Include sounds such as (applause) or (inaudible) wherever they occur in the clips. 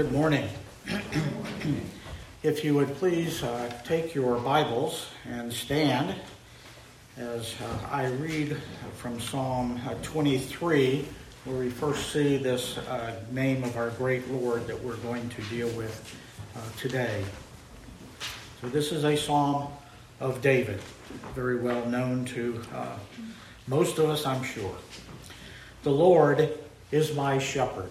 good morning. if you would please uh, take your Bibles and stand as uh, I read from Psalm uh, 23, where we first see this uh, name of our great Lord that we're going to deal with uh, today. So, this is a psalm of David, very well known to uh, most of us, I'm sure. The Lord is my shepherd.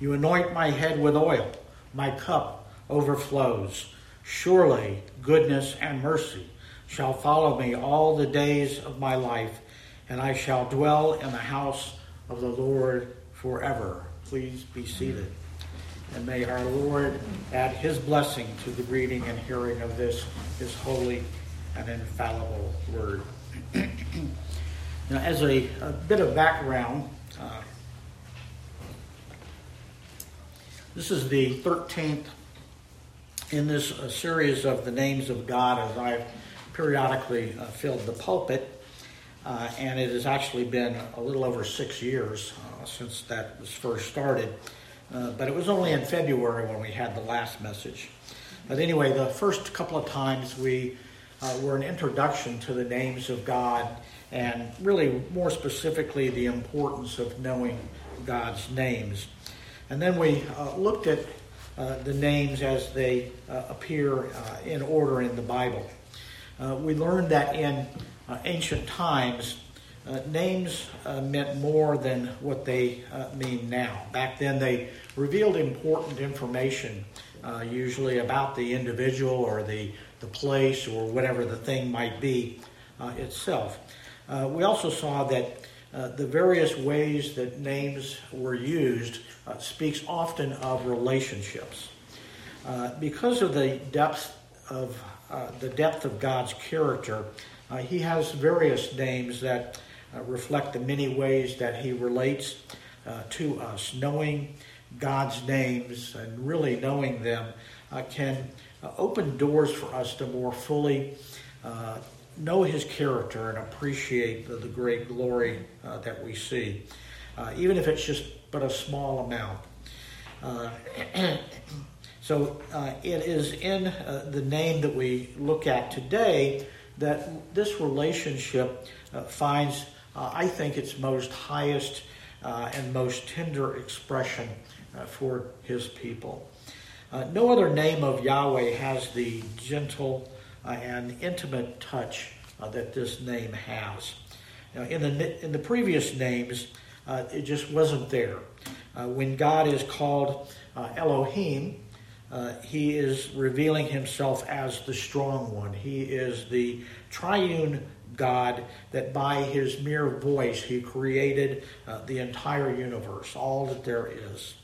You anoint my head with oil. My cup overflows. Surely goodness and mercy shall follow me all the days of my life, and I shall dwell in the house of the Lord forever. Please be seated. And may our Lord add his blessing to the reading and hearing of this, his holy and infallible word. (clears throat) now, as a, a, bit of background, uh, This is the 13th in this uh, series of the names of God as I've periodically uh, filled the pulpit. Uh, and it has actually been a little over six years uh, since that was first started. Uh, but it was only in February when we had the last message. But anyway, the first couple of times we were an introduction to the names of God and really more specifically the importance of knowing God's names. And then we uh, looked at uh, the names as they uh, appear uh, in order in the Bible. Uh, we learned that in uh, ancient times, names meant more than what they mean now. Back then, they revealed important information, usually about the individual or the, the place or whatever the thing might be itself. we also saw that the various ways that names were used uh, speaks often of relationships. Uh, because of the depth of uh, the depth of God's character, uh, He has various names that reflect the many ways that He relates to us. Knowing God's names and really knowing them can open doors for us to more fully know his character and appreciate the, the great glory uh, that we see, uh, even if it's just but a small amount. Uh, (clears throat) so uh, it is in uh, the name that we look at today that this relationship uh, finds, I think, its most highest and most tender expression for his people. no other name of Yahweh has the gentle, and intimate touch that this name has. Now, in the, in the previous names, uh, it just wasn't there. when God is called Elohim, uh, he is revealing himself as the strong one. He is the triune God that by his mere voice he created uh, the entire universe, all that there is.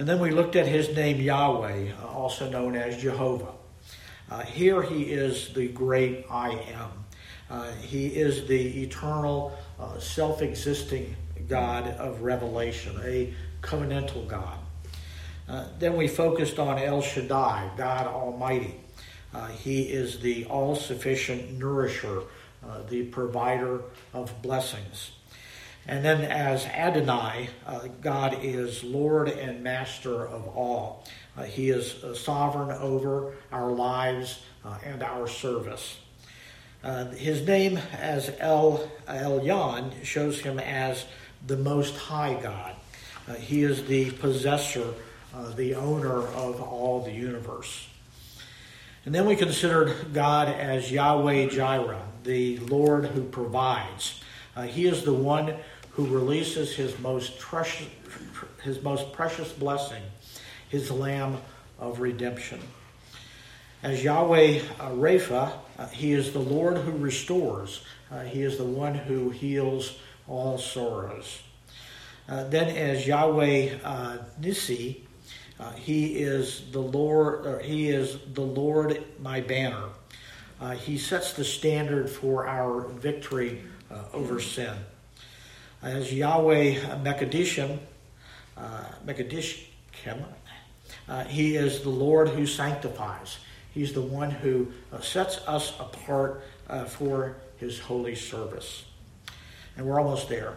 And then we looked at his name Yahweh, uh, also known as Jehovah. Uh, here he is the great I am. Uh, he is the eternal, uh, self existing God of revelation, a covenantal God. Uh, then we focused on El Shaddai, God Almighty. Uh, he is the all sufficient nourisher, uh, the provider of blessings. And then, as Adonai, God is Lord and Master of all. Uh, he is uh, sovereign over our lives uh, and our service. Uh, his name as El Elyon shows him as the Most High God. Uh, he is the possessor, uh, the owner of all the universe. And then we considered God as Yahweh Jireh, the Lord who provides. he is the one who releases his most precious, his most precious blessing his lamb of redemption. As Yahweh uh, Rapha, uh, he is the Lord who restores. Uh, he is the one who heals all sorrows. Uh, then, as Yahweh uh, Nissi, Uh, he is the Lord. he is the Lord, my banner. Uh, he sets the standard for our victory uh, over sin. As Yahweh Mekadishim, uh, Mekadishkim, uh, he is the Lord who sanctifies. He's the one who uh, sets us apart uh, for his holy service. And we're almost there.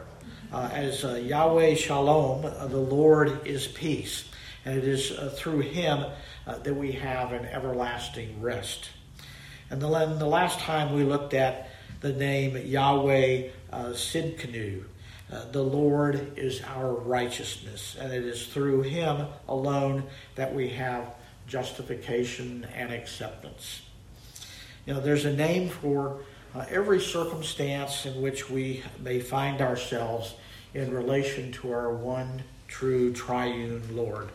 Uh, as uh, Yahweh Shalom, uh, the Lord is peace. And it is uh, through him that we have an everlasting rest. And the, the, last time we looked at the name Yahweh Sidkenu, uh, the Lord is our righteousness, and it is through Him alone that we have justification and acceptance. You know, there's a name for uh, every circumstance in which we may find ourselves in relation to our one true triune Lord.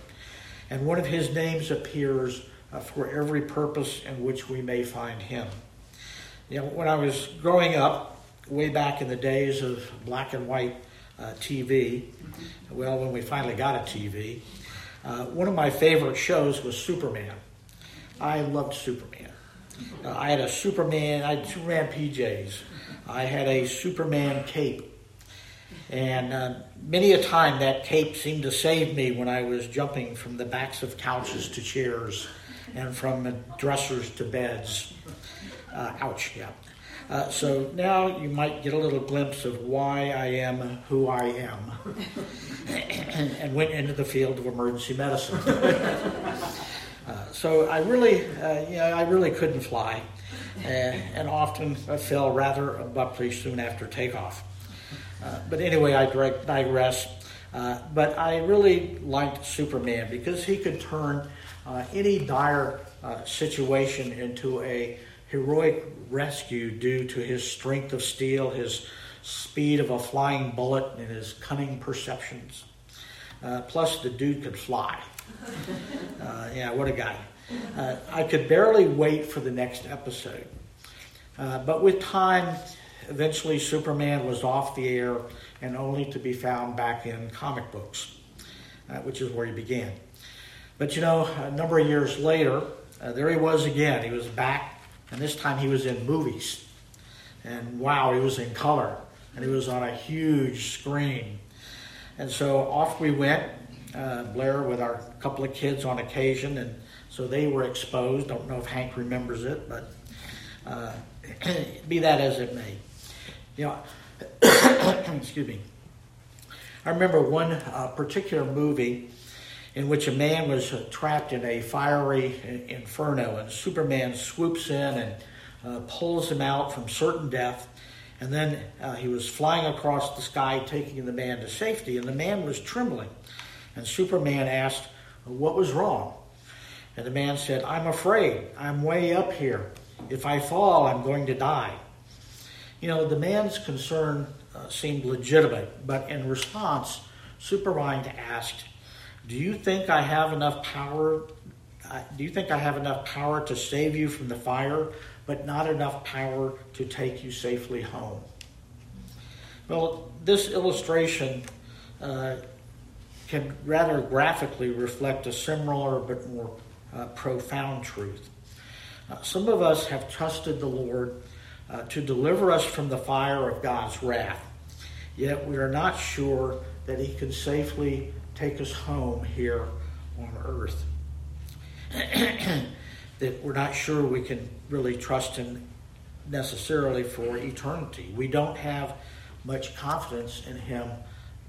And one of His names appears uh, for every purpose in which we may find Him. You know, when I was growing up, way back in the days of black and white uh, TV. Well, when we finally got a TV, uh, one of my favorite shows was Superman. I loved Superman. I had a Superman, I had Superman PJs. I had a Superman cape. And uh, many a time that cape seemed to save me when I was jumping from the backs of couches to chairs and from dressers to beds. Uh, ouch, yeah. Uh, so now you might get a little glimpse of why I am who I am, (coughs) and went into the field of emergency medicine. (laughs) uh, so I really, uh, you know, I really couldn't fly, uh, and often I fell rather abruptly soon after takeoff. Uh, but anyway, I digress. Uh, but I really liked Superman because he could turn any dire situation into a heroic rescue due to his strength of steel, his speed of a flying bullet, and his cunning perceptions. Uh, plus, the dude could fly. (laughs) Uh, yeah, what a guy. Uh, I could barely wait for the next episode. Uh, but with time, eventually Superman was off the air and only to be found back in comic books, uh, which is where he began. But you know, a number of years later, uh, there he was again. He was back and this time he was in movies. And wow, he was in color. And he was on a huge screen. And so off we went, uh, Blair with our couple of kids on occasion. And so they were exposed. Don't know if Hank remembers it, but uh, (clears throat) be that as it may. You know, (coughs) excuse me. I remember one uh, particular movie in which a man was trapped in a fiery inferno, and Superman swoops in and uh, pulls him out from certain death. And then uh, he was flying across the sky, taking the man to safety, and the man was trembling. And Superman asked, What was wrong? And the man said, I'm afraid. I'm way up here. If I fall, I'm going to die. You know, the man's concern uh, seemed legitimate, but in response, Superman asked, do you think I have enough power? Uh, do you think I have enough power to save you from the fire, but not enough power to take you safely home? Well, this illustration uh, can rather graphically reflect a similar but more uh, profound truth. Uh, some of us have trusted the Lord uh, to deliver us from the fire of God's wrath, yet we are not sure that He can safely take us home here on earth. (clears throat) that we're not sure we can really trust Him necessarily for eternity. We don't have much confidence in Him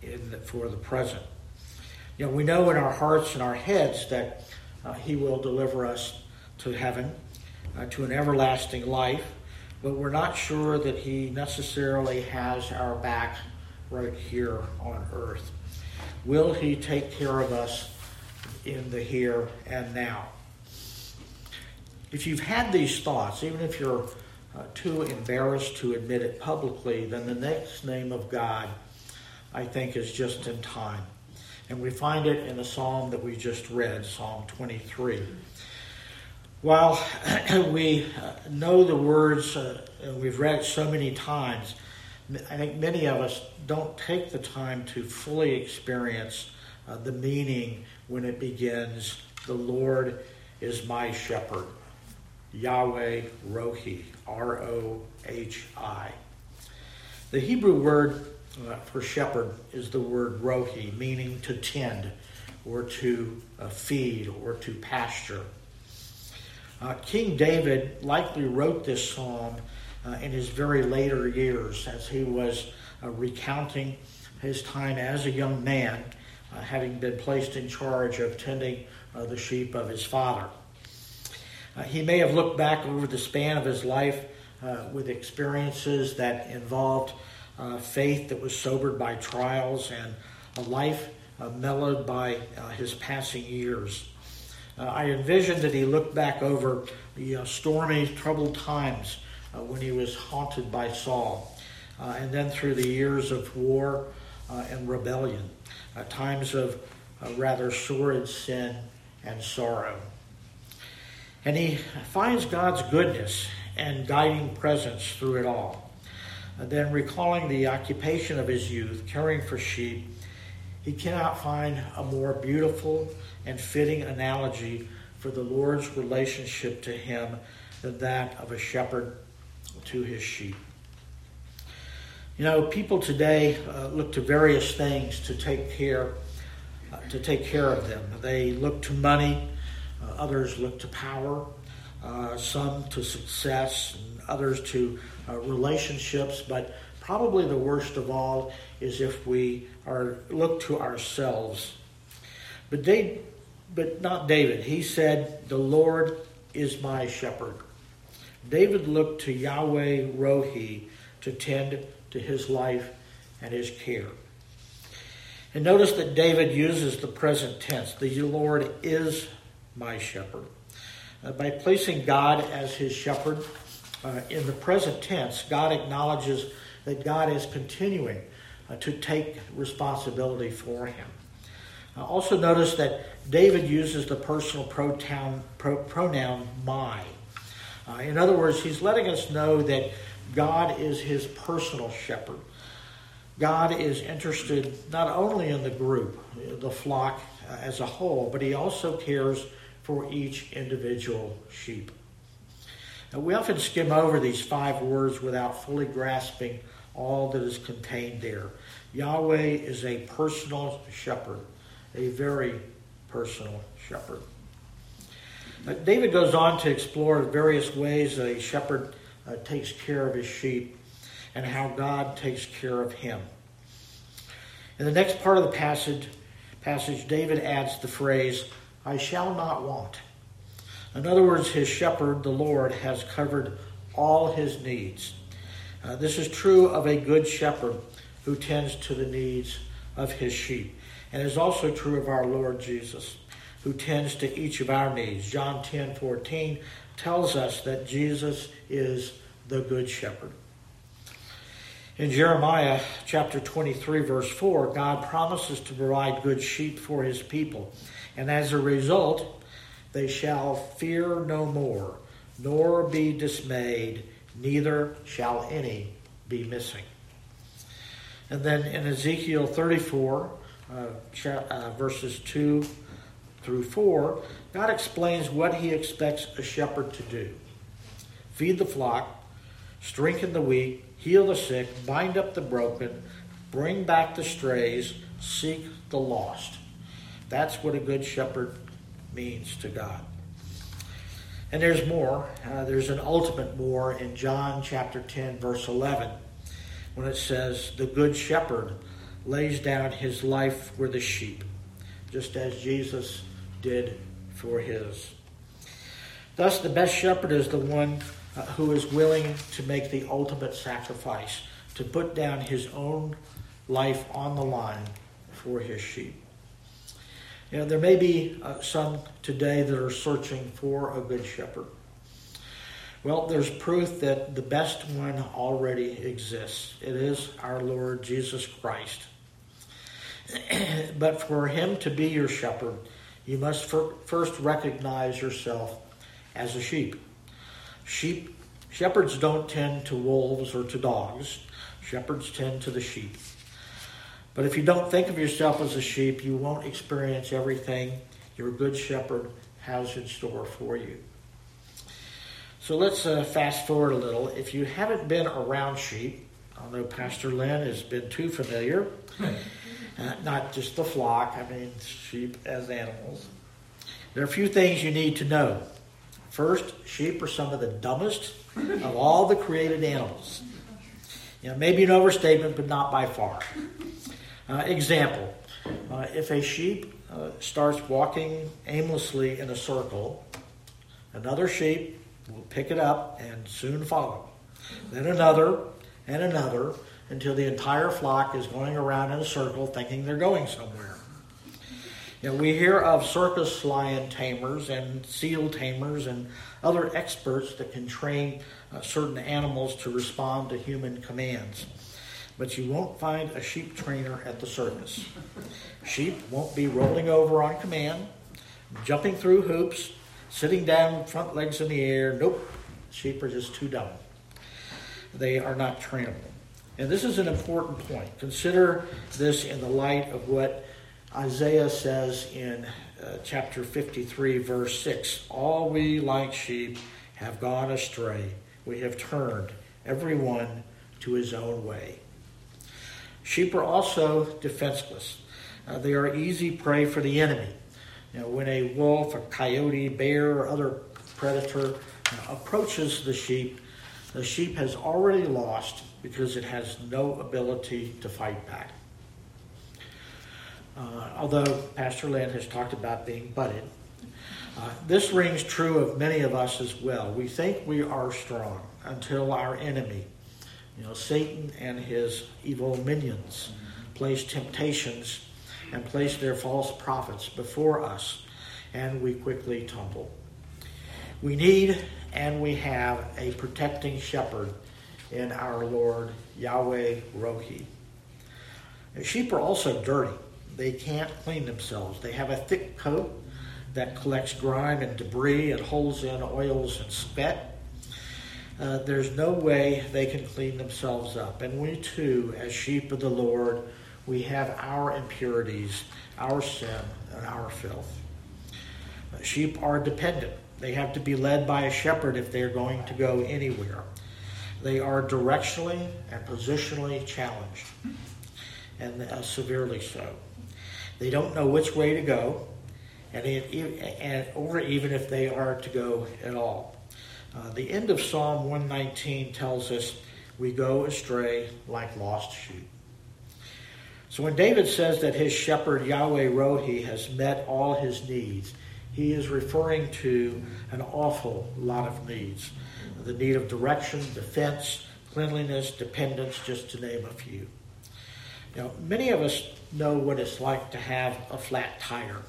in the, for the present. You know, we know in our hearts and our heads that uh, He will deliver us to heaven, uh, to an everlasting life, but we're not sure that He necessarily has our back right here on earth. Will He take care of us in the here and now? If you've had these thoughts, even if you're uh, too embarrassed to admit it publicly, then the next name of God, I think, is just in time. And we find it in the psalm that we just read, Psalm 23. While (clears throat) we uh, know the words, uh, we've read so many times, I think many of us don't take the time to fully experience uh, the meaning when it begins, The Lord is my shepherd. Yahweh Rohi, R O H I. The Hebrew word uh, for shepherd is the word rohi, meaning to tend or to uh, feed or to pasture. Uh, King David likely wrote this psalm uh, in his very later years as he was uh, recounting his time as a young man, uh, having been placed in charge of tending the sheep of his father. he may have looked back over the span of his life with experiences that involved uh, faith that was sobered by trials, and a life uh, mellowed by uh, his passing years. Uh, I envision that he looked back over the uh, stormy, troubled times when he was haunted by Saul, and then through the years of war and rebellion, times of rather sordid sin and sorrow. And he finds God's goodness and guiding presence through it all. And then recalling the occupation of his youth, caring for sheep, he cannot find a more beautiful and fitting analogy for the Lord's relationship to him than that of a shepherd to his sheep. You know, people today uh, look to various things to take care uh, to take care of them. They look to money, uh, others look to power, uh, some to success, and others to uh, relationships, but probably the worst of all is if we are look to ourselves. But they, but not David. He said, "The Lord is my shepherd." David looked to Yahweh Rohi to tend to his life and his care. And notice that David uses the present tense. The Lord is my shepherd. Uh, by placing God as his shepherd, uh, in the present tense, God acknowledges that God is continuing uh, to take responsibility for him. Uh, also, notice that David uses the personal pronoun, pro, pronoun my. Uh, in other words, he's letting us know that God is his personal shepherd. God is interested not only in the group, the flock uh, as a whole, but he also cares for each individual sheep. We often skim over these five words without fully grasping all that is contained there. Yahweh is a personal shepherd, a very personal shepherd. Now, David goes on to explore various ways a shepherd uh, takes care of his sheep and how God takes care of him. In the next part of the passage, passage David adds the phrase, I shall not want. In other words, his shepherd, the Lord, has covered all his needs. Uh, this is true of a good shepherd who tends to the needs of his sheep, and is also true of our Lord Jesus, who tends to each of our needs. John 10 14 tells us that Jesus is the good shepherd. In Jeremiah chapter 23, verse 4, God promises to provide good sheep for his people. And as a result, they shall fear no more, nor be dismayed, neither shall any be missing. And then in Ezekiel 34, uh, uh, verses 2 through 4, God explains what he expects a shepherd to do feed the flock, strengthen the weak, heal the sick, bind up the broken, bring back the strays, seek the lost. That's what a good shepherd means to God. And there's more. Uh, there's an ultimate more in John chapter 10, verse 11, when it says, The good shepherd lays down his life for the sheep, just as Jesus did for his. Thus, the best shepherd is the one uh, who is willing to make the ultimate sacrifice, to put down his own life on the line for his sheep. You know, there may be uh, some today that are searching for a good shepherd. Well, there's proof that the best one already exists. It is our Lord Jesus Christ. (clears throat) but for him to be your shepherd, you must first recognize yourself as a sheep. Sheep shepherds don't tend to wolves or to dogs. Shepherds tend to the sheep. But if you don't think of yourself as a sheep, you won't experience everything your good shepherd has in store for you. So let's uh, fast forward a little. If you haven't been around sheep, although Pastor Lynn has been too familiar, (laughs) uh, not just the flock, I mean sheep as animals, there are a few things you need to know. First, sheep are some of the dumbest of all the created animals. You know, maybe an overstatement, but not by far. Uh, example uh, if a sheep uh, starts walking aimlessly in a circle, another sheep will pick it up and soon follow. Then another and another until the entire flock is going around in a circle thinking they're going somewhere. You know, we hear of circus lion tamers and seal tamers and other experts that can train uh, certain animals to respond to human commands but you won't find a sheep trainer at the circus. Sheep won't be rolling over on command, jumping through hoops, sitting down, with front legs in the air. Nope, sheep are just too dumb. They are not trainable. And this is an important point. Consider this in the light of what Isaiah says in uh, chapter 53, verse 6 All we like sheep have gone astray. We have turned everyone to his own way. Sheep are also defenseless. Uh, they are easy prey for the enemy. You know, when a wolf, a coyote, bear, or other predator uh, approaches the sheep, the sheep has already lost because it has no ability to fight back. Uh, although Pastor Lynn has talked about being butted, uh, this rings true of many of us as well. We think we are strong until our enemy, you know, Satan and his evil minions place temptations and place their false prophets before us, and we quickly tumble. We need and we have a protecting shepherd in our Lord Yahweh Rohi. Sheep are also dirty. They can't clean themselves. They have a thick coat that collects grime and debris and holds in oils and sweat uh, there's no way they can clean themselves up. And we too, as sheep of the Lord, we have our impurities, our sin, and our filth. Uh, sheep are dependent. They have to be led by a shepherd if they're going to go anywhere. They are directionally and positionally challenged, and uh, severely so. They don't know which way to go, and, it, and or even if they are to go at all. Uh, the end of Psalm 119 tells us we go astray like lost sheep. So when David says that his shepherd Yahweh Rohi has met all his needs, he is referring to an awful lot of needs. The need of direction, defense, cleanliness, dependence, just to name a few. Now, many of us know what it's like to have a flat tire.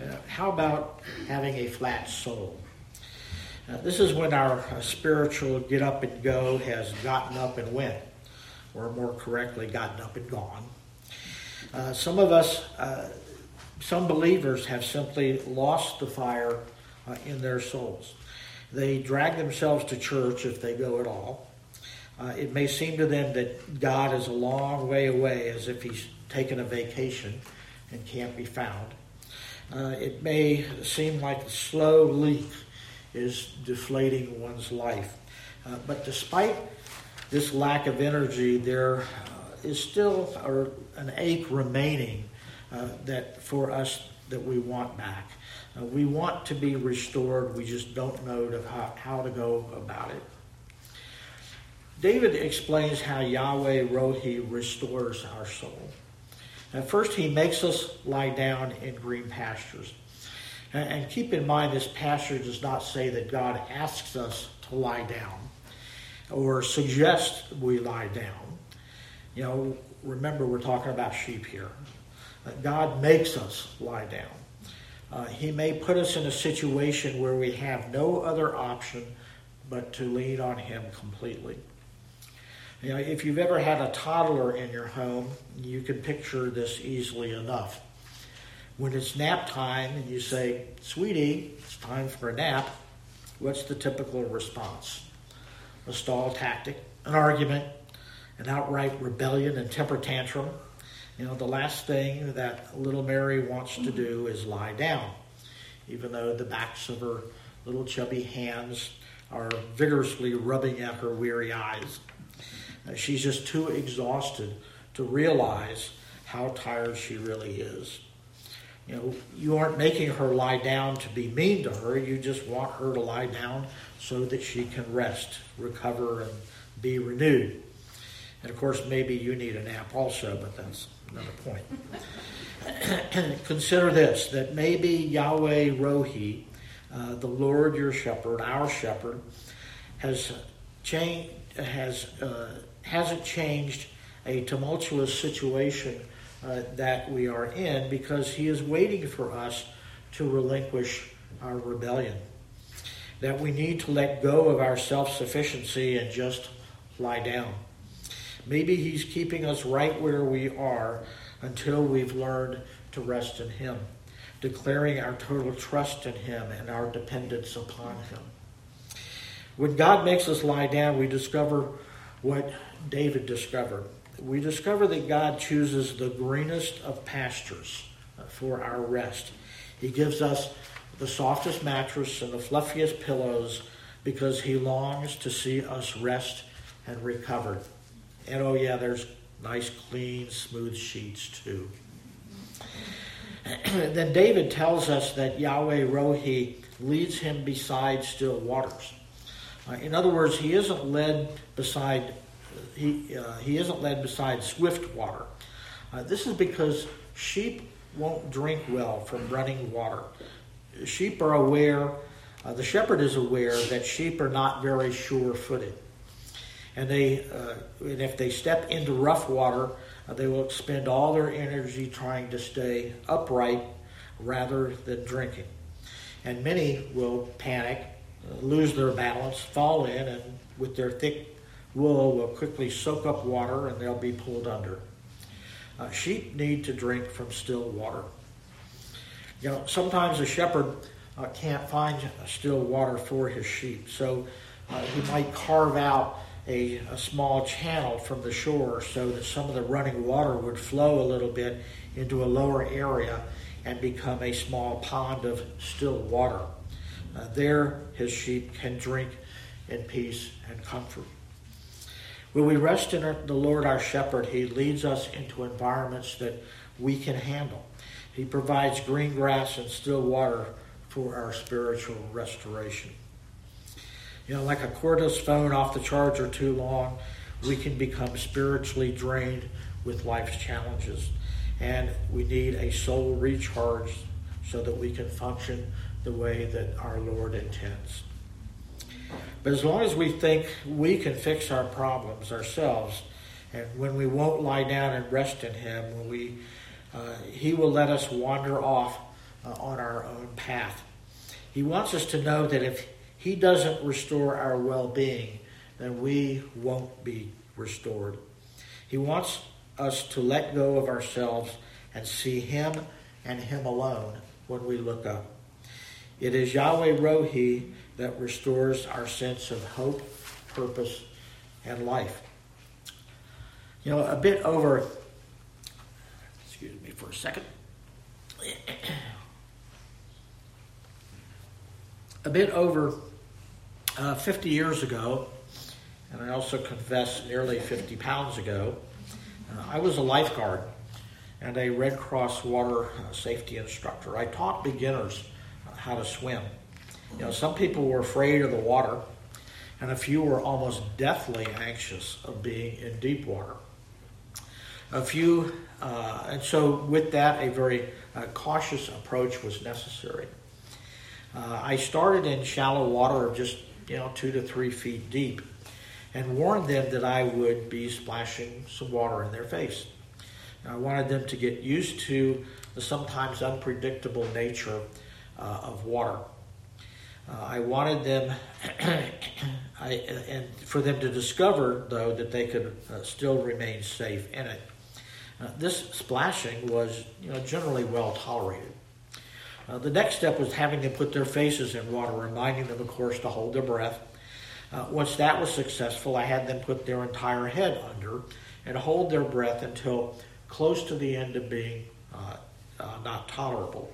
Uh, how about having a flat soul? This is when our uh, spiritual get up and go has gotten up and went, or more correctly, gotten up and gone. Uh, some of us, uh, some believers, have simply lost the fire uh, in their souls. They drag themselves to church if they go at all. It may seem to them that God is a long way away, as if He's taken a vacation and can't be found. it may seem like a slow leak is deflating one's life. Uh, but despite this lack of energy, there uh, is still a, an ache remaining uh, that for us that we want back. Uh, we want to be restored. We just don't know to how, how to go about it. David explains how Yahweh Rohi restores our soul. At first, he makes us lie down in green pastures. And keep in mind, this passage does not say that God asks us to lie down or suggests we lie down. You know, remember, we're talking about sheep here. God makes us lie down. Uh, he may put us in a situation where we have no other option but to lean on Him completely. You know, if you've ever had a toddler in your home, you can picture this easily enough when it's nap time and you say, Sweetie, it's time for a nap, what's the typical response? A stall tactic, an argument, an outright rebellion and temper tantrum, You know, the last thing that little Mary wants to do is lie down, even though the backs of her little chubby hands are vigorously rubbing at her weary eyes. Uh, she's just too exhausted to realize how tired she really is. You know, you aren't making her lie down to be mean to her. You just want her to lie down so that she can rest, recover, and be renewed. And of course, maybe you need a nap also, but that's another point. (coughs) Consider this that maybe Yahweh Rohi, uh, the Lord your shepherd, our shepherd, has changed, has, uh, hasn't changed a tumultuous situation uh, that we are in because he is waiting for us to relinquish our rebellion. That we need to let go of our self sufficiency and just lie down. Maybe he's keeping us right where we are until we've learned to rest in him, declaring our total trust in him and our dependence upon him. When God makes us lie down, we discover what David discovered we discover that God chooses the greenest of pastures for our rest. He gives us the softest mattress and the fluffiest pillows because He longs to see us rest and recovered. And oh, yeah, there's nice, clean, smooth sheets too. (clears throat) then David tells us that Yahweh Rohi leads him beside still waters. Uh, in other words, he isn't led beside he, uh, he isn't led beside swift water. Uh, this is because sheep won't drink well from running water. Sheep are aware, uh, the shepherd is aware that sheep are not very sure footed. And, they, uh, and if they step into rough water, uh, they will expend all their energy trying to stay upright rather than drinking. And many will panic, uh, lose their balance, fall in, and with their thick wool will quickly soak up water and they'll be pulled under. Uh, sheep need to drink from still water. You know, sometimes a shepherd uh, can't find still water for his sheep, so uh, he might carve out a, a, small channel from the shore so that some of the running water would flow a little bit into a lower area and become a small pond of still water. Uh, there, his sheep can drink in peace and comfort. When we rest in the Lord our shepherd, he leads us into environments that we can handle. He provides green grass and still water for our spiritual restoration. You know, like a cordless phone off the charger too long, we can become spiritually drained with life's challenges. And we need a soul recharge so that we can function the way that our Lord intends. But as long as we think we can fix our problems ourselves, and when we won't lie down and rest in Him, when we, uh, He will let us wander off uh, on our own path. He wants us to know that if He doesn't restore our well being, then we won't be restored. He wants us to let go of ourselves and see Him and Him alone when we look up. It is Yahweh Rohi that restores our sense of hope, purpose, and life. You know, a bit over, excuse me for a second. a bit over uh, 50 years ago, and I also confess nearly 50 pounds ago, uh, I was a lifeguard and a Red Cross water uh, safety instructor. I taught beginners how to swim. You know, some people were afraid of the water, and a few were almost deathly anxious of being in deep water. A few, uh, and so with that, a very uh, cautious approach was necessary. Uh, I started in shallow water of just you know two to three feet deep, and warned them that I would be splashing some water in their face. I wanted them to get used to the sometimes unpredictable nature uh, of water. Uh, I wanted them, (clears throat) I, and for them to discover, though, that they could uh, still remain safe in it. Uh, this splashing was, you know, generally well tolerated. Uh, the next step was having them put their faces in water, reminding them, of course, to hold their breath. Uh, once that was successful, I had them put their entire head under and hold their breath until close to the end of being uh, not tolerable.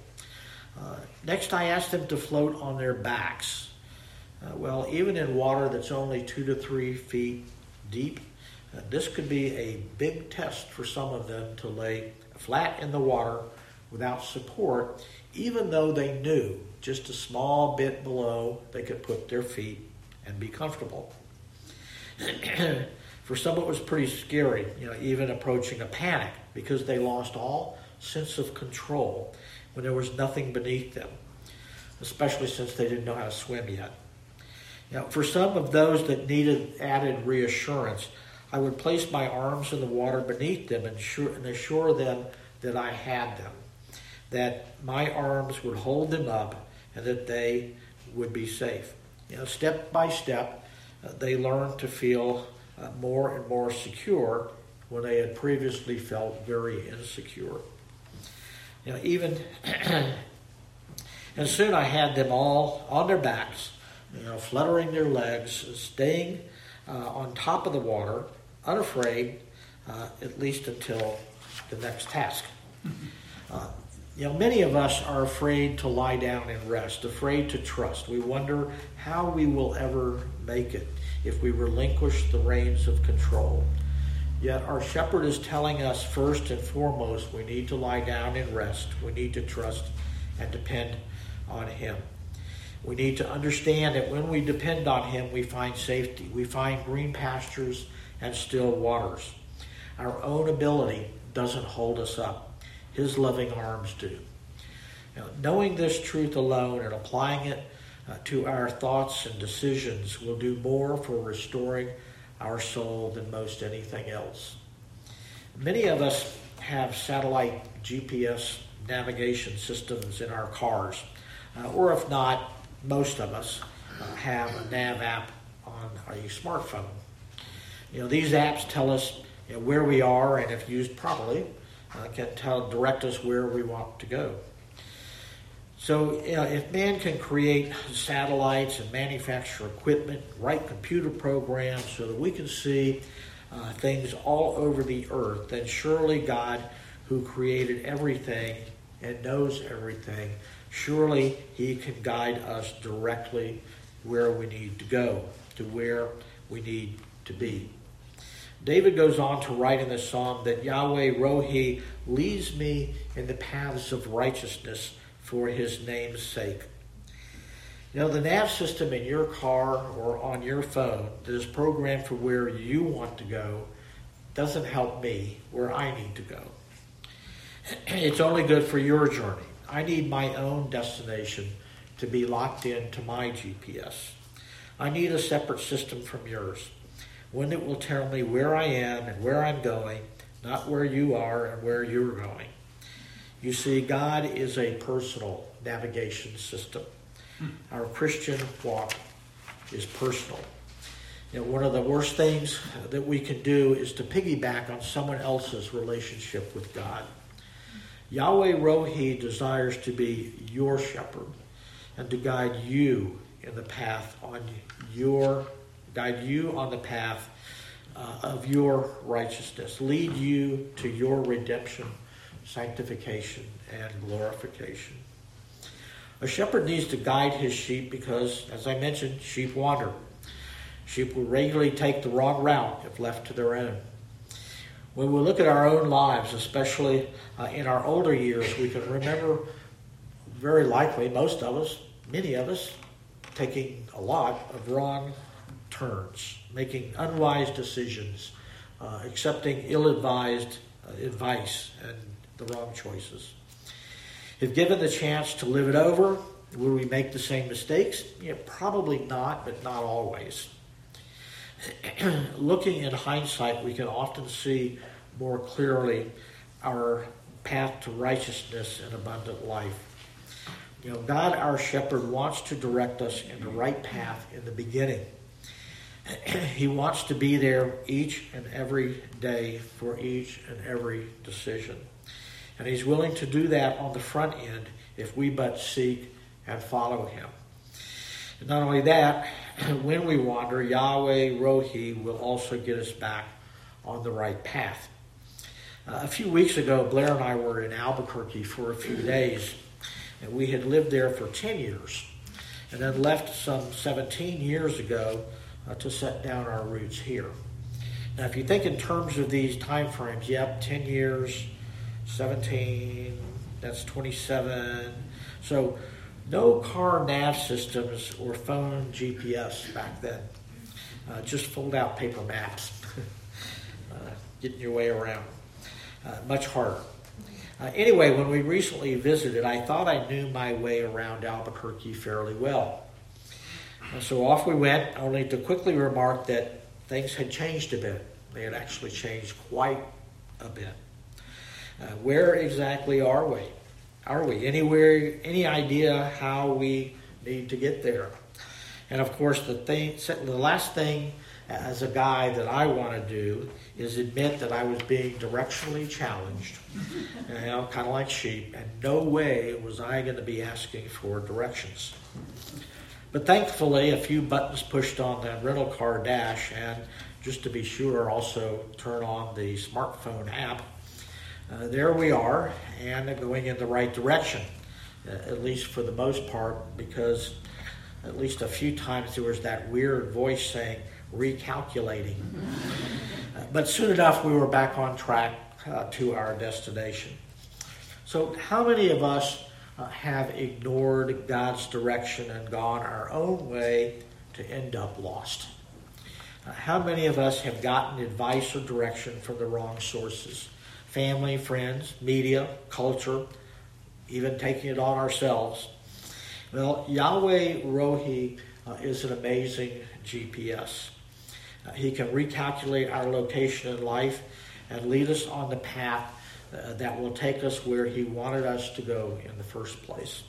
Uh, next, I asked them to float on their backs. Uh, well, even in water that's only two to three feet deep, uh, this could be a big test for some of them to lay flat in the water without support, even though they knew just a small bit below they could put their feet and be comfortable. (clears throat) for some, it was pretty scary, you know, even approaching a panic because they lost all sense of control when there was nothing beneath them, especially since they didn't know how to swim yet. Now, for some of those that needed added reassurance, I would place my arms in the water beneath them and, and assure them that I had them, that my arms would hold them up, and that they would be safe. You know, step by step, uh, they learned to feel uh, more and more secure when they had previously felt very insecure. You know, even (clears throat) and soon I had them all on their backs, you know, fluttering their legs, staying uh, on top of the water, unafraid, uh, at least until the next task. Uh, you know, many of us are afraid to lie down and rest, afraid to trust. We wonder how we will ever make it if we relinquish the reins of control. Yet our shepherd is telling us first and foremost we need to lie down and rest. We need to trust and depend on him. We need to understand that when we depend on him, we find safety. We find green pastures and still waters. Our own ability doesn't hold us up. His loving arms do. Now, knowing this truth alone and applying it uh, to our thoughts and decisions will do more for restoring our soul than most anything else. Many of us have satellite GPS navigation systems in our cars, uh, or if not, most of us uh, have a nav app on a smartphone. You know, these apps tell us you know, where we are, and if used properly, uh, can tell direct us where we want to go. So, you know, if man can create satellites and manufacture equipment, write computer programs so that we can see uh, things all over the earth, then surely God, who created everything and knows everything, surely He can guide us directly where we need to go, to where we need to be. David goes on to write in the psalm that Yahweh Rohi leads me in the paths of righteousness for his name's sake. You know, the nav system in your car or on your phone that is programmed for where you want to go doesn't help me where I need to go. (clears throat) It's only good for your journey. I need my own destination to be locked into my GPS. I need a separate system from yours, one that will tell me where I am and where I'm going, not where you are and where you're going. You see, God is a personal navigation system. Hmm. Our Christian walk is personal. You know, one of the worst things that we can do is to piggyback on someone else's relationship with God. Yahweh Rohi desires to be your shepherd and to guide you in the path on your guide you on the path uh, of your righteousness, lead you to your redemption sanctification, and glorification. A shepherd needs to guide his sheep because, as I mentioned, sheep wander. Sheep will regularly take the wrong route if left to their own. When we look at our own lives, especially uh, in our older years, we can remember very likely, most of us, many of us, taking a lot of wrong turns, making unwise decisions, uh, accepting ill advised uh, advice, and the wrong choices. If given the chance to live it over, will we make the same mistakes? Yeah, probably not, but not always. (clears throat) Looking in hindsight, we can often see more clearly our path to righteousness and abundant life. You know, God, our shepherd, wants to direct us in the right path in the beginning. (clears throat) he wants to be there each and every day for each and every decision. And He's willing to do that on the front end if we but seek and follow Him. And not only that, (clears throat) when we wander, Yahweh Rohi will also get us back on the right path. Uh, a few weeks ago, Blair and I were in Albuquerque for a few days, and we had lived there for 10 years, and then left some 17 years ago uh, to set down our roots here. Now, if you think in terms of these time frames, yep, 10 years, 17, that's 27. So, no car nav systems or phone GPS back then. Uh, just fold out paper maps, (laughs) uh, getting your way around. Uh, much harder. Uh, anyway, when we recently visited, I thought I knew my way around Albuquerque fairly well. Uh, so off we went, only to quickly remark that things had changed a bit. They had actually changed quite a bit. Uh, where exactly are we? Are we anywhere? Any idea how we need to get there? And of course, the thing, the last thing as a guy that I want to do is admit that I was being directionally challenged, (laughs) you know, kind of like sheep, and no way was I going to be asking for directions. But thankfully, a few buttons pushed on the rental car dash, and just to be sure, also turn on the smartphone app. Uh, there we are, and going in the right direction, uh, at least for the most part, because at least a few times there was that weird voice saying, recalculating. Uh, but soon enough, we were back on track uh, to our destination. So, how many of us uh, have ignored God's direction and gone our own way to end up lost? Uh, how many of us have gotten advice or direction from the wrong sources? Family, friends, media, culture, even taking it on ourselves. Well, Yahweh Rohi uh, is an amazing GPS. Uh, he can recalculate our location in life and lead us on the path uh, that will take us where He wanted us to go in the first place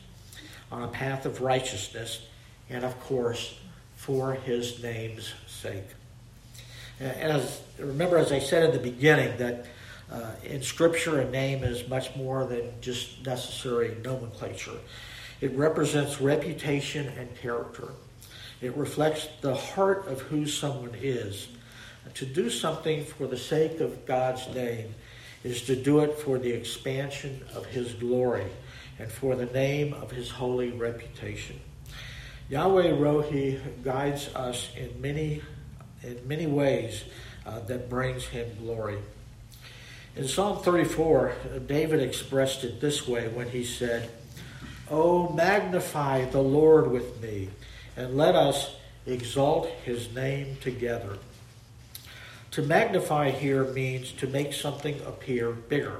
on a path of righteousness and, of course, for His name's sake. And as, remember, as I said in the beginning, that uh, in Scripture, a name is much more than just necessary nomenclature. It represents reputation and character. It reflects the heart of who someone is. To do something for the sake of God's name is to do it for the expansion of His glory and for the name of His holy reputation. Yahweh Rohi guides us in many, in many ways uh, that brings Him glory. In Psalm 34, David expressed it this way when he said, Oh, magnify the Lord with me and let us exalt his name together. To magnify here means to make something appear bigger.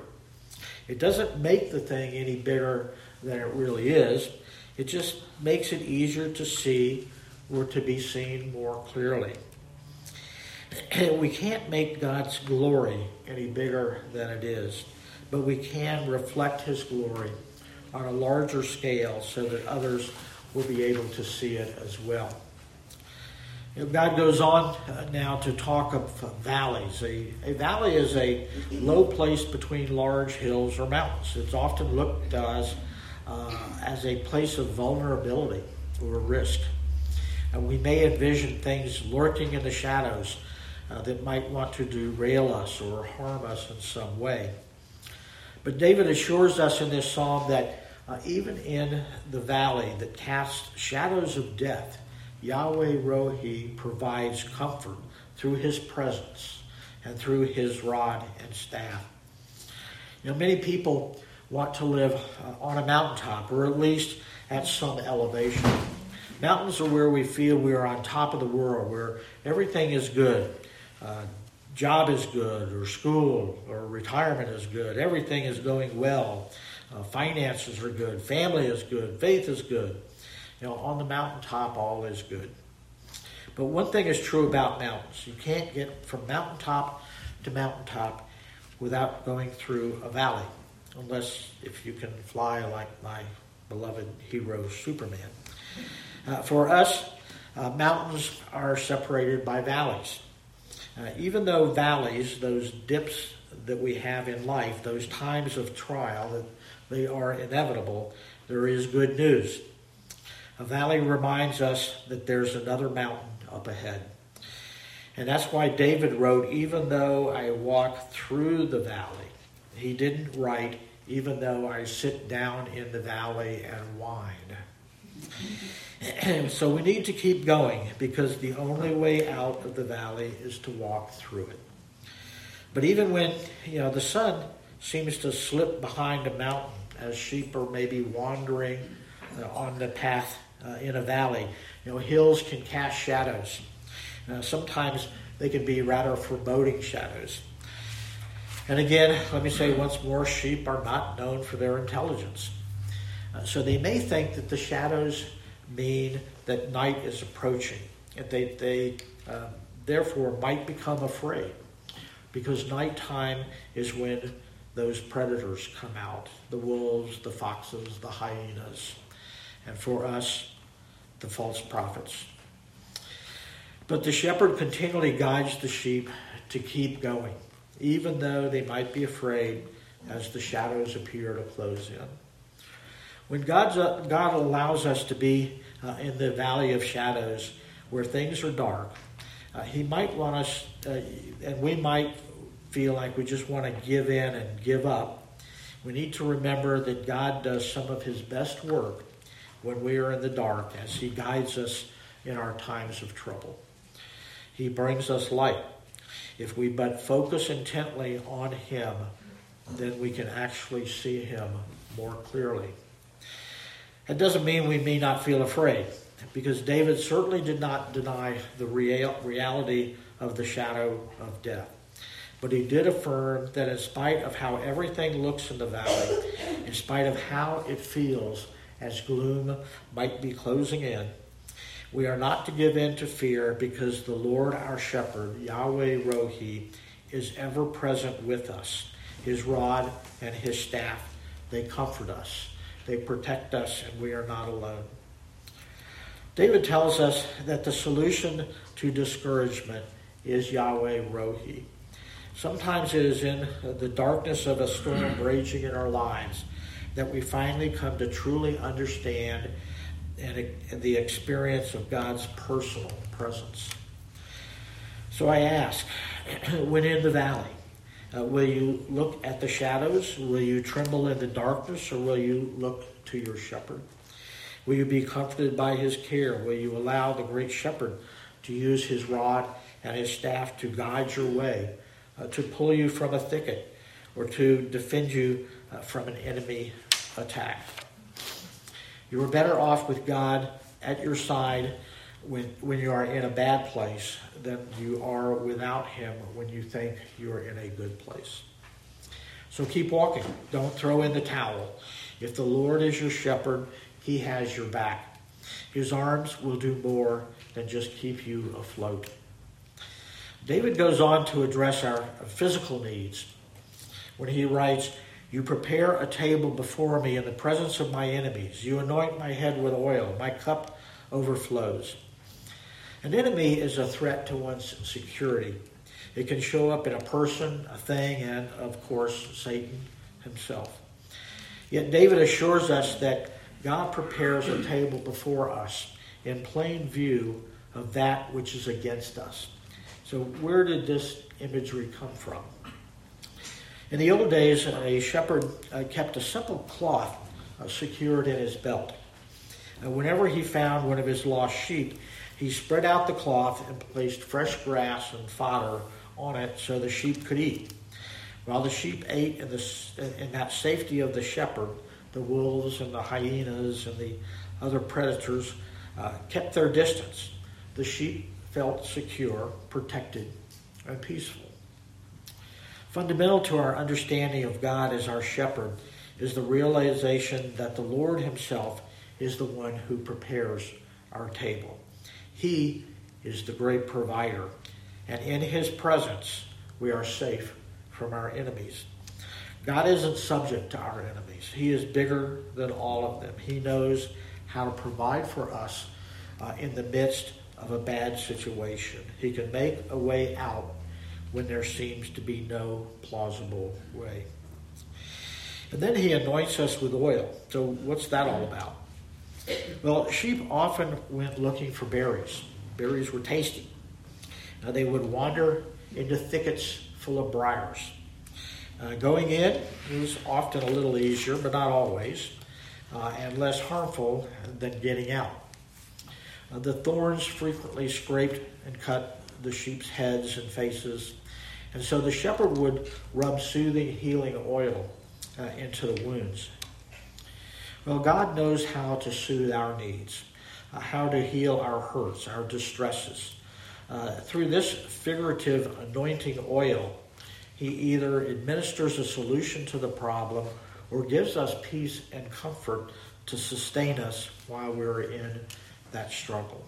It doesn't make the thing any bigger than it really is, it just makes it easier to see or to be seen more clearly. (clears throat) we can't make God's glory any bigger than it is, but we can reflect his glory on a larger scale so that others will be able to see it as well. God goes on uh, now to talk of valleys. A, a, valley is a low place between large hills or mountains. It's often looked as, uh, as a place of vulnerability or risk. And we may envision things lurking in the shadows uh, that might want to derail us or harm us in some way. But David assures us in this psalm that uh, even in the valley that casts shadows of death, Yahweh Rohi provides comfort through his presence and through his rod and staff. You know, many people want to live uh, on a mountaintop or at least at some elevation. Mountains are where we feel we are on top of the world, where everything is good. Uh, job is good, or school, or retirement is good. Everything is going well. Uh, finances are good. Family is good. Faith is good. You know, on the mountaintop, all is good. But one thing is true about mountains you can't get from mountaintop to mountaintop without going through a valley, unless if you can fly like my beloved hero Superman. Uh, for us, uh, mountains are separated by valleys. Uh, even though valleys, those dips that we have in life, those times of trial that they are inevitable, there is good news. A valley reminds us that there's another mountain up ahead. And that's why David wrote, Even though I walk through the valley He didn't write, even though I sit down in the valley and whine. (clears throat) so we need to keep going because the only way out of the valley is to walk through it. But even when you know the sun seems to slip behind a mountain as sheep are maybe wandering uh, on the path uh, in a valley, you know hills can cast shadows. Uh, sometimes they can be rather foreboding shadows. And again, let me say once more, sheep are not known for their intelligence. Uh, so they may think that the shadows mean that night is approaching. And they, they uh, therefore might become afraid because nighttime is when those predators come out the wolves, the foxes, the hyenas, and for us, the false prophets. But the shepherd continually guides the sheep to keep going, even though they might be afraid as the shadows appear to close in. When God's, God allows us to be uh, in the valley of shadows where things are dark, uh, He might want us, uh, and we might feel like we just want to give in and give up. We need to remember that God does some of His best work when we are in the dark as He guides us in our times of trouble. He brings us light. If we but focus intently on Him, then we can actually see Him more clearly. That doesn't mean we may not feel afraid, because David certainly did not deny the real, reality of the shadow of death. But he did affirm that in spite of how everything looks in the valley, in spite of how it feels as gloom might be closing in, we are not to give in to fear because the Lord our shepherd, Yahweh Rohi, is ever present with us. His rod and his staff, they comfort us. They protect us, and we are not alone. David tells us that the solution to discouragement is Yahweh Rohi. Sometimes it is in the darkness of a storm (clears throat) raging in our lives that we finally come to truly understand and the experience of God's personal presence. So I ask, (clears throat) when in the valley, uh, will you look at the shadows? Will you tremble in the darkness, or will you look to your shepherd? Will you be comforted by his care? Will you allow the great shepherd to use his rod and his staff to guide your way, uh, to pull you from a thicket, or to defend you uh, from an enemy attack? You are better off with God at your side when, when you are in a bad place than you are without Him when you think you are in a good place. So keep walking. Don't throw in the towel. If the Lord is your shepherd, He has your back. His arms will do more than just keep you afloat. David goes on to address our physical needs when he writes, You prepare a table before me in the presence of my enemies. You anoint my head with oil. My cup overflows. An enemy is a threat to one's security. It can show up in a person, a thing, and, of course, Satan himself. Yet David assures us that God prepares a table before us in plain view of that which is against us. So, where did this imagery come from? In the old days, a shepherd uh, kept a simple cloth uh, secured in his belt. Whenever he found one of his lost sheep, he spread out the cloth and placed fresh grass and fodder on it so the sheep could eat. While the sheep ate in, the, in that safety of the shepherd, the wolves and the hyenas and the other predators uh, kept their distance. The sheep felt secure, protected, and peaceful. Fundamental to our understanding of God as our shepherd is the realization that the Lord Himself is the one who prepares our table. He is the great provider, and in His presence we are safe from our enemies. God isn't subject to our enemies. He is bigger than all of them. He knows how to provide for us uh, in the midst of a bad situation. He can make a way out when there seems to be no plausible way. And then he anoints us with oil. So, what's that all about? Well, sheep often went looking for berries. Berries were tasty. Now, they would wander into thickets full of briars. Uh, going in is often a little easier, but not always, uh, and less harmful than getting out. Uh, the thorns frequently scraped and cut the sheep's heads and faces, and so the shepherd would rub soothing, healing oil uh, into the wounds. Well, God knows how to soothe our needs, uh, how to heal our hurts, our distresses. Uh, through this figurative anointing oil, He either administers a solution to the problem or gives us peace and comfort to sustain us while we're in that struggle.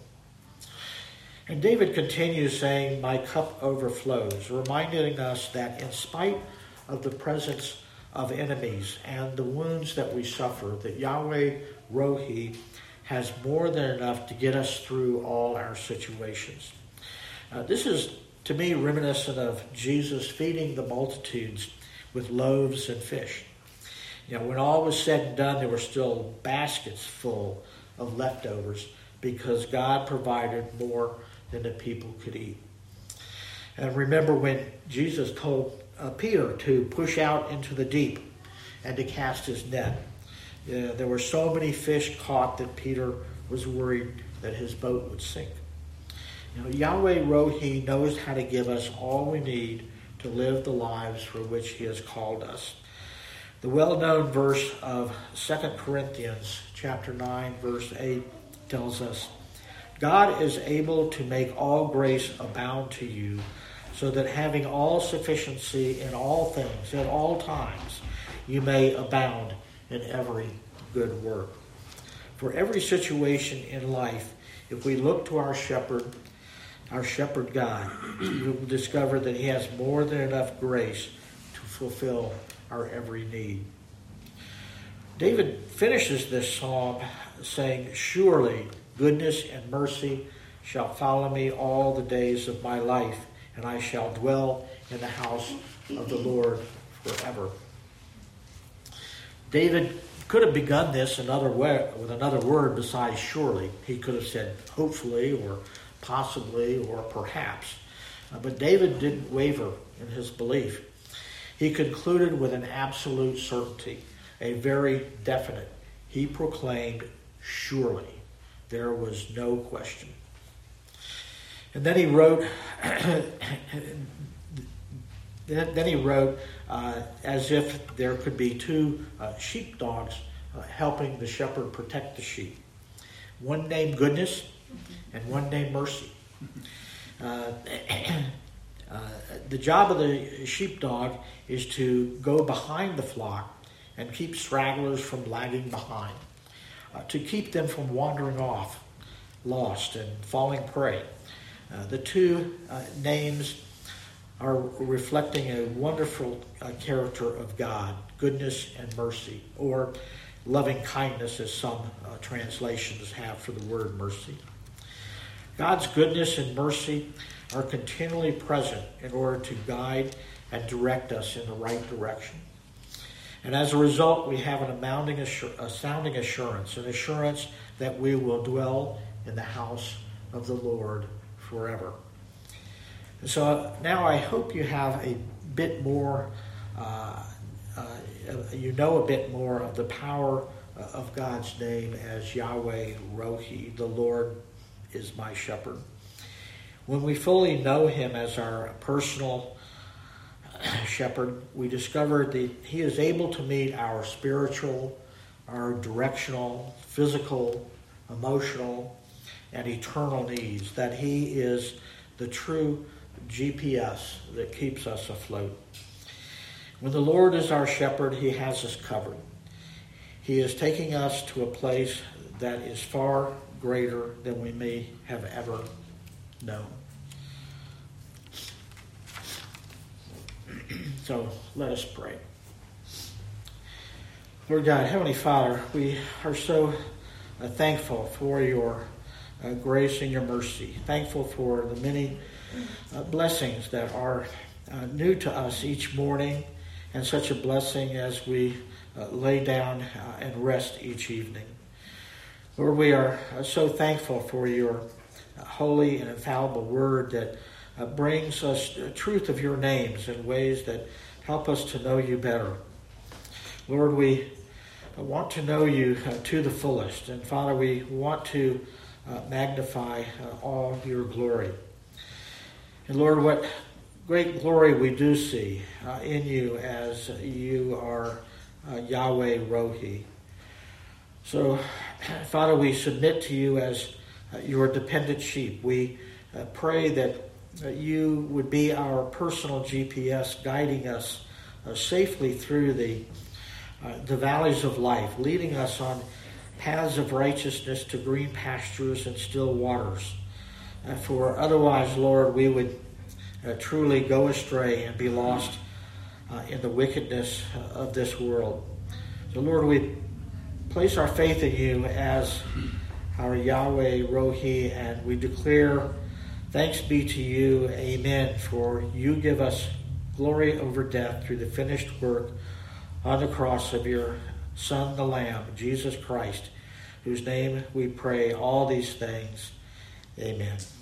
And David continues saying, My cup overflows, reminding us that in spite of the presence of enemies and the wounds that we suffer, that Yahweh Rohi has more than enough to get us through all our situations. Uh, this is, to me, reminiscent of Jesus feeding the multitudes with loaves and fish. You know, when all was said and done, there were still baskets full of leftovers because God provided more than the people could eat. And remember when Jesus told uh, Peter to push out into the deep and to cast his net. Uh, there were so many fish caught that Peter was worried that his boat would sink. You know, Yahweh Rohi knows how to give us all we need to live the lives for which he has called us. The well-known verse of 2 Corinthians chapter 9 verse 8 tells us, God is able to make all grace abound to you, so that having all sufficiency in all things at all times, you may abound in every good work. For every situation in life, if we look to our shepherd, our shepherd God, we will discover that he has more than enough grace to fulfill our every need. David finishes this psalm saying, Surely goodness and mercy shall follow me all the days of my life and I shall dwell in the house of the Lord forever. David could have begun this another way with another word besides surely. He could have said hopefully or possibly or perhaps. Uh, but David didn't waver in his belief. He concluded with an absolute certainty, a very definite. He proclaimed surely. There was no question. And then he wrote, (coughs) then he wrote uh, as if there could be two uh, sheepdogs uh, helping the shepherd protect the sheep. One named goodness and one named mercy. Uh, (coughs) uh, the job of the sheepdog is to go behind the flock and keep stragglers from lagging behind, uh, to keep them from wandering off, lost, and falling prey. Uh, the two uh, names are reflecting a wonderful uh, character of God, goodness and mercy, or loving kindness, as some uh, translations have for the word mercy. God's goodness and mercy are continually present in order to guide and direct us in the right direction. And as a result, we have an amounting assur- astounding assurance, an assurance that we will dwell in the house of the Lord forever. So now I hope you have a bit more, uh, uh, you know a bit more of the power of God's name as Yahweh Rohi, the Lord is my shepherd. When we fully know Him as our personal shepherd, we discover that He is able to meet our spiritual, our directional, physical, emotional, and eternal needs, that He is the true GPS that keeps us afloat. When the Lord is our shepherd, He has us covered. He is taking us to a place that is far greater than we may have ever known. (clears throat) so let us pray. Lord God, Heavenly Father, we are so uh, thankful for your uh, grace and your mercy. Thankful for the many uh, blessings that are uh, new to us each morning, and such a blessing as we uh, lay down uh, and rest each evening. Lord, we are uh, so thankful for your holy and infallible word that brings us truth of your names in ways that Help us to know you better. Lord, we want to know you to the fullest. And Father, we want to magnify uh, all your glory. And Lord, what great glory we do see uh, in you as you are uh, Yahweh Rohi. So, (clears throat) Father, we submit to you as uh, your dependent sheep. We pray that you would be our personal GPS, guiding us safely through the uh, the valleys of life, leading us on paths of righteousness to green pastures and still waters. Uh, for otherwise, Lord, we would uh, truly go astray and be lost uh, in the wickedness uh, of this world. So, Lord, we place our faith in you as our Yahweh Rohi, and we declare thanks be to you, amen, for you give us glory over death through the finished work on the cross of your Son, the Lamb, Jesus Christ, whose name we pray all these things. Amen.